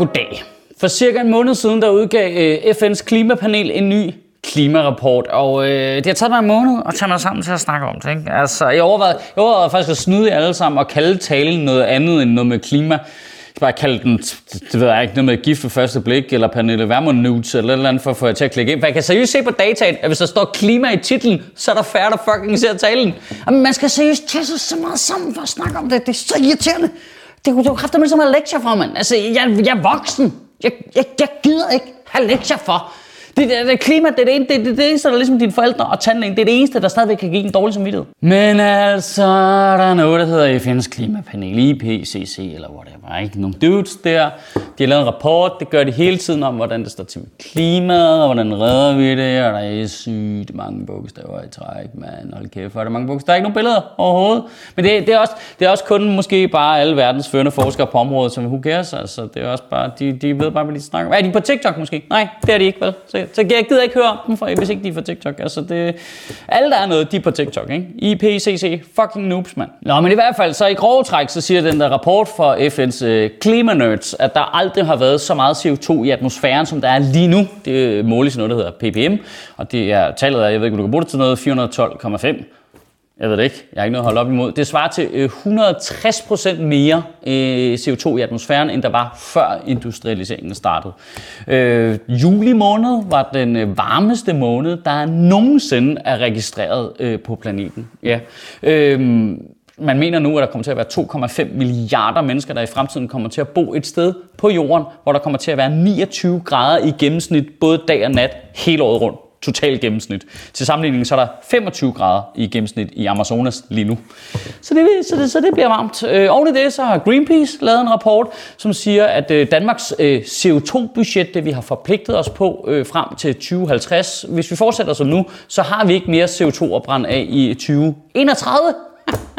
Goddag. For cirka en måned siden, der udgav øh, FN's klimapanel en ny klimarapport, og øh, det har taget mig en måned at tage mig sammen til at snakke om det. Ikke? Altså, jeg overvejede, jeg overvejede faktisk at snyde jer alle sammen og kalde talen noget andet end noget med klima. Jeg skal bare kalde den, det ved jeg ikke, noget med gift ved første blik, eller Pernille Vermund Nudes, eller et eller andet, for at få jer til at klikke ind. For jeg kan seriøst se på dataen, at hvis der står klima i titlen, så er der færre, der fucking ser talen. Jamen, man skal seriøst tage sig så meget sammen for at snakke om det. Det er så irriterende. Det kunne du jo mig som en lektier for, mand. Altså, jeg, jeg er voksen. Jeg, jeg, jeg gider ikke have lektier for. Det, det, det klima, det er det, ene- det, det, det eneste, der er ligesom dine forældre og tandlægen. Det er det eneste, der stadigvæk kan give en dårlig samvittighed. Men altså, der er noget, der hedder FN's klimapanel, IPCC eller whatever. Ikke? Nogle dudes der, de har lavet en rapport, det gør de hele tiden om, hvordan det står til med klimaet, og hvordan redder vi det, og der er sygt mange bogstaver i træk, mand. Hold kæft, hvor er der mange bogstaver. Der er ikke nogen billeder overhovedet. Men det, det, er også, det er også kun måske bare alle verdens førende forskere på området, som who cares, altså. Det er også bare, de, de ved bare, hvad de snakker om. Er de på TikTok måske? Nej, det er de ikke, vel? Se så jeg gider ikke høre om dem, for, hvis ikke de er fra TikTok. Altså, det, alle der er noget, de er på TikTok, ikke? IPCC, fucking noobs, mand. Nå, men i hvert fald, så i grove træk, så siger den der rapport fra FN's øh, klimanerds, at der aldrig har været så meget CO2 i atmosfæren, som der er lige nu. Det måles i noget, der hedder ppm, og det er tallet af, jeg ved ikke, om du kan bruge det til noget, 412,5. Jeg ved det ikke. Jeg har ikke noget at holde op imod. Det svarer til øh, 160% mere øh, CO2 i atmosfæren, end der var før industrialiseringen startede. Øh, juli måned var den øh, varmeste måned, der nogensinde er registreret øh, på planeten. Ja. Øh, man mener nu, at der kommer til at være 2,5 milliarder mennesker, der i fremtiden kommer til at bo et sted på jorden, hvor der kommer til at være 29 grader i gennemsnit, både dag og nat, hele året rundt total gennemsnit. Til sammenligning så er der 25 grader i gennemsnit i Amazonas lige nu. Så det, så det, så det bliver varmt. Øh, oven i det så har Greenpeace lavet en rapport, som siger, at øh, Danmarks øh, CO2-budget, det vi har forpligtet os på øh, frem til 2050, hvis vi fortsætter som nu, så har vi ikke mere CO2 at brænde af i 2031.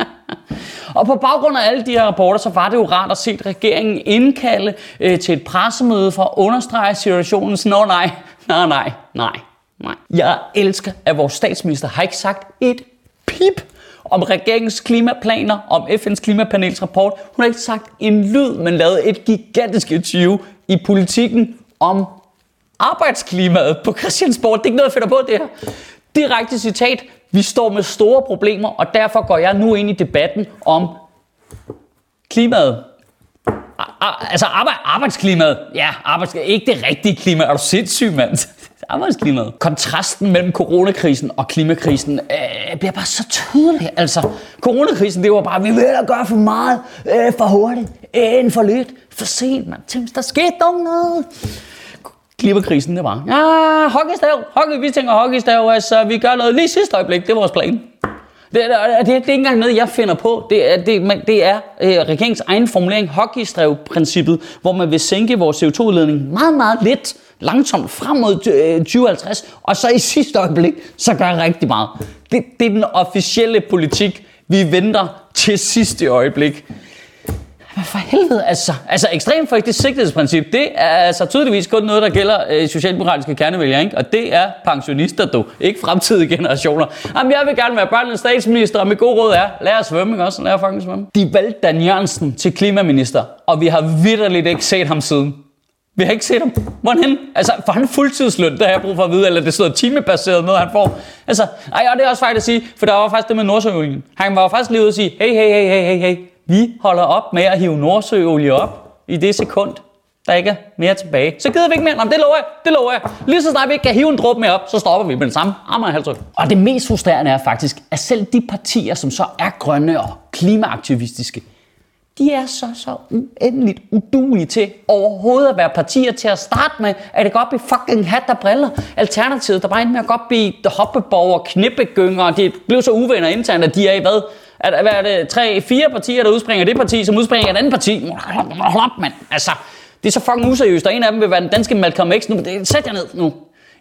Og på baggrund af alle de her rapporter, så var det jo rart at se regeringen indkalde øh, til et pressemøde for at understrege situationen. Nå nej, nej, nej, nej, nej. Jeg elsker, at vores statsminister har ikke sagt et pip om regeringens klimaplaner, om FN's klimapanels rapport. Hun har ikke sagt en lyd, men lavet et gigantisk interview i politikken om arbejdsklimaet på Christiansborg. Det er ikke noget, jeg finder på det her. Direkte citat. Vi står med store problemer, og derfor går jeg nu ind i debatten om klimaet. Ar- altså arbejde, arbejdsklimaet. Ja, arbejds, ikke det rigtige klima. Er du sindssyg, mand? Arbejdsklimaet. Kontrasten mellem coronakrisen og klimakrisen øh, bliver bare så tydelig. Altså, coronakrisen, det var bare, vi vil at gøre for meget, øh, for hurtigt, øh, for lidt, for sent, man. Tænk, der skete dog noget klimakrisen, det var, ja, hockeystav, hockey, vi tænker hockeystav, altså vi gør noget lige sidste øjeblik, det er vores plan. Det, det, det, det er ikke engang noget, jeg finder på. Det er, det, man- det er øh, regeringens egen formulering, hockeystrevprincippet, hvor man vil sænke vores CO2-udledning meget, meget lidt, langsomt frem mod øh, 2050, og så i sidste øjeblik, så gør rigtig meget. Det, det er den officielle politik. Vi venter til sidste øjeblik. Hvad for helvede, altså. Altså ekstremt frygteligt sigtighedsprincip, det er altså tydeligvis kun noget, der gælder øh, socialdemokratiske kernevælgere, ikke? Og det er pensionister, du. Ikke fremtidige generationer. Jamen, jeg vil gerne være børnenes statsminister, og mit gode råd er, lad os svømme, ikke også? Lad os fucking svømme. De valgte Dan Jørgensen til klimaminister, og vi har vidderligt ikke set ham siden. Vi har ikke set ham. Hvordan? Altså, for han fuldtidsløn? der har jeg brug for at vide, eller det sidder timebaseret noget, han får. Altså, ej, og det er også faktisk at sige, for der var faktisk det med Nordsøolien. Han var faktisk lige ude at sige, hey, hey, hey, hey, hey, hey, vi holder op med at hive Nordsøolie op i det sekund, der ikke er mere tilbage. Så gider vi ikke mere. Nå, det lover jeg, det lover jeg. Lige så snart vi ikke kan hive en dråbe mere op, så stopper vi med det samme. Armer halvtryk. Og det mest frustrerende er faktisk, at selv de partier, som så er grønne og klimaaktivistiske, de er så, så uendeligt udulige til overhovedet at være partier til at starte med. Er det godt blive fucking hat der briller? Alternativet, der bare endte med at godt blive hoppeborger, hoppeborg og knippegynger, og de blev så uvenner internt, at de er i hvad? At, hvad er det? Tre, fire partier, der udspringer det parti, som udspringer et andet parti? Hold op, mand. Altså, Det er så fucking useriøst, og en af dem vil være den danske Malcolm X. Nu, det, sæt jer ned nu.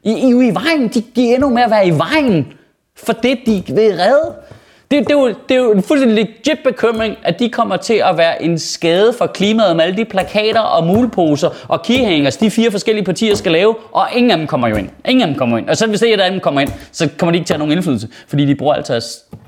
I, I er jo i vejen. De, de ender med at være i vejen for det, de vil redde. Det, det, er jo, det er jo en fuldstændig legit bekymring, at de kommer til at være en skade for klimaet med alle de plakater og muleposer og keyhangers, de fire forskellige partier skal lave, og ingen af dem kommer jo ind. Ingen af dem kommer ind. Og så hvis det er, af dem kommer ind, så kommer de ikke til at have nogen indflydelse, fordi de bruger altid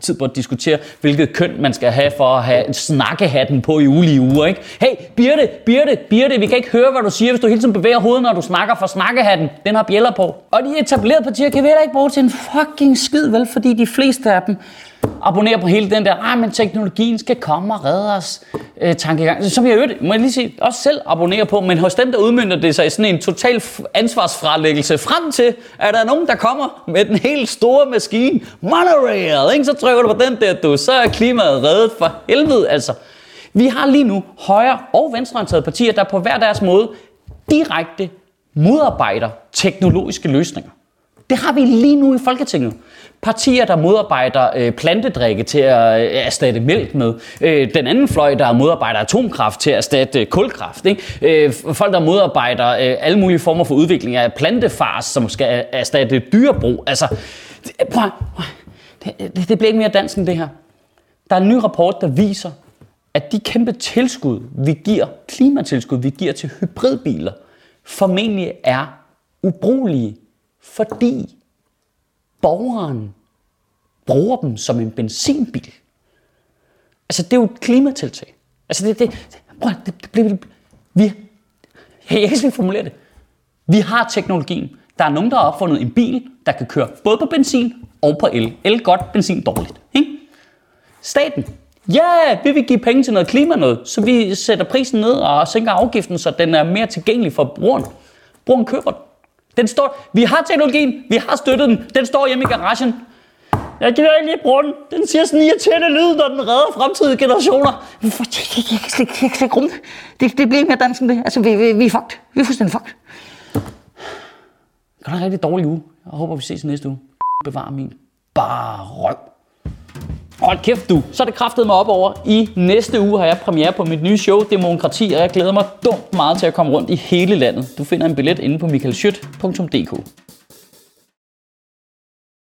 tid på at diskutere, hvilket køn man skal have for at have snakkehatten på i ulige uger. Ikke? Hey, Birte, Birte, Birte, vi kan ikke høre, hvad du siger, hvis du hele tiden bevæger hovedet, når du snakker, for snakkehatten, den har bjæller på. Og de etablerede partier kan vi heller ikke bruge til en fucking skid, vel, fordi de fleste af dem abonnerer på hele den der, ah, men teknologien skal komme og redde os øh, tankegang. Som jeg øvrigt, må jeg lige sige, også selv abonnerer på, men hos dem, der udmyndter det sig i sådan en total ansvarsfralæggelse frem til, at der er nogen, der kommer med den helt store maskine, monorail, ikke? så trykker du på den der, du, så er klimaet reddet for helvede, altså. Vi har lige nu højre- og venstreorienterede partier, der på hver deres måde direkte modarbejder teknologiske løsninger. Det har vi lige nu i Folketinget. Partier, der modarbejder øh, plantedrikke til at øh, erstatte mælk med. Øh, den anden fløj, der modarbejder atomkraft til at erstatte øh, kulkraft. Ikke? Øh, folk, der modarbejder øh, alle mulige former for udvikling af plantefars, som skal erstatte dyrebrug. Altså, det, øh, prøv, prøv, det, øh, det, det bliver ikke mere dansk end det her. Der er en ny rapport, der viser, at de kæmpe tilskud, vi giver, klimatilskud, vi giver til hybridbiler, formentlig er ubrugelige fordi borgeren bruger dem som en benzinbil. Altså, det er jo et klimatiltag. Altså, det, det, prøv, det, det, det, vi, jeg kan ikke formulere det. Vi har teknologien. Der er nogen, der har opfundet en bil, der kan køre både på benzin og på el. El godt, benzin dårligt. Ikke? Staten. Ja, vi vil give penge til noget klima noget, så vi sætter prisen ned og sænker afgiften, så den er mere tilgængelig for brugeren. Brugeren køber den. Den står, vi har teknologien, vi har støttet den, den står hjemme i garagen. Jeg gider ikke lige bruge den. Den siger sådan irriterende lyd, når den redder fremtidige generationer. Jeg kan slet ikke det. Det bliver ikke mere dansen det. Altså, vi, vi, vi er fucked. Vi er fuldstændig fucked. Det er en rigtig dårlig uge. Jeg håber, vi ses næste uge. Bevar min bare røv. Hold kæft du, så er det kraftet mig op over. I næste uge har jeg premiere på mit nye show, Demokrati, og jeg glæder mig dumt meget til at komme rundt i hele landet. Du finder en billet inde på michaelschødt.dk.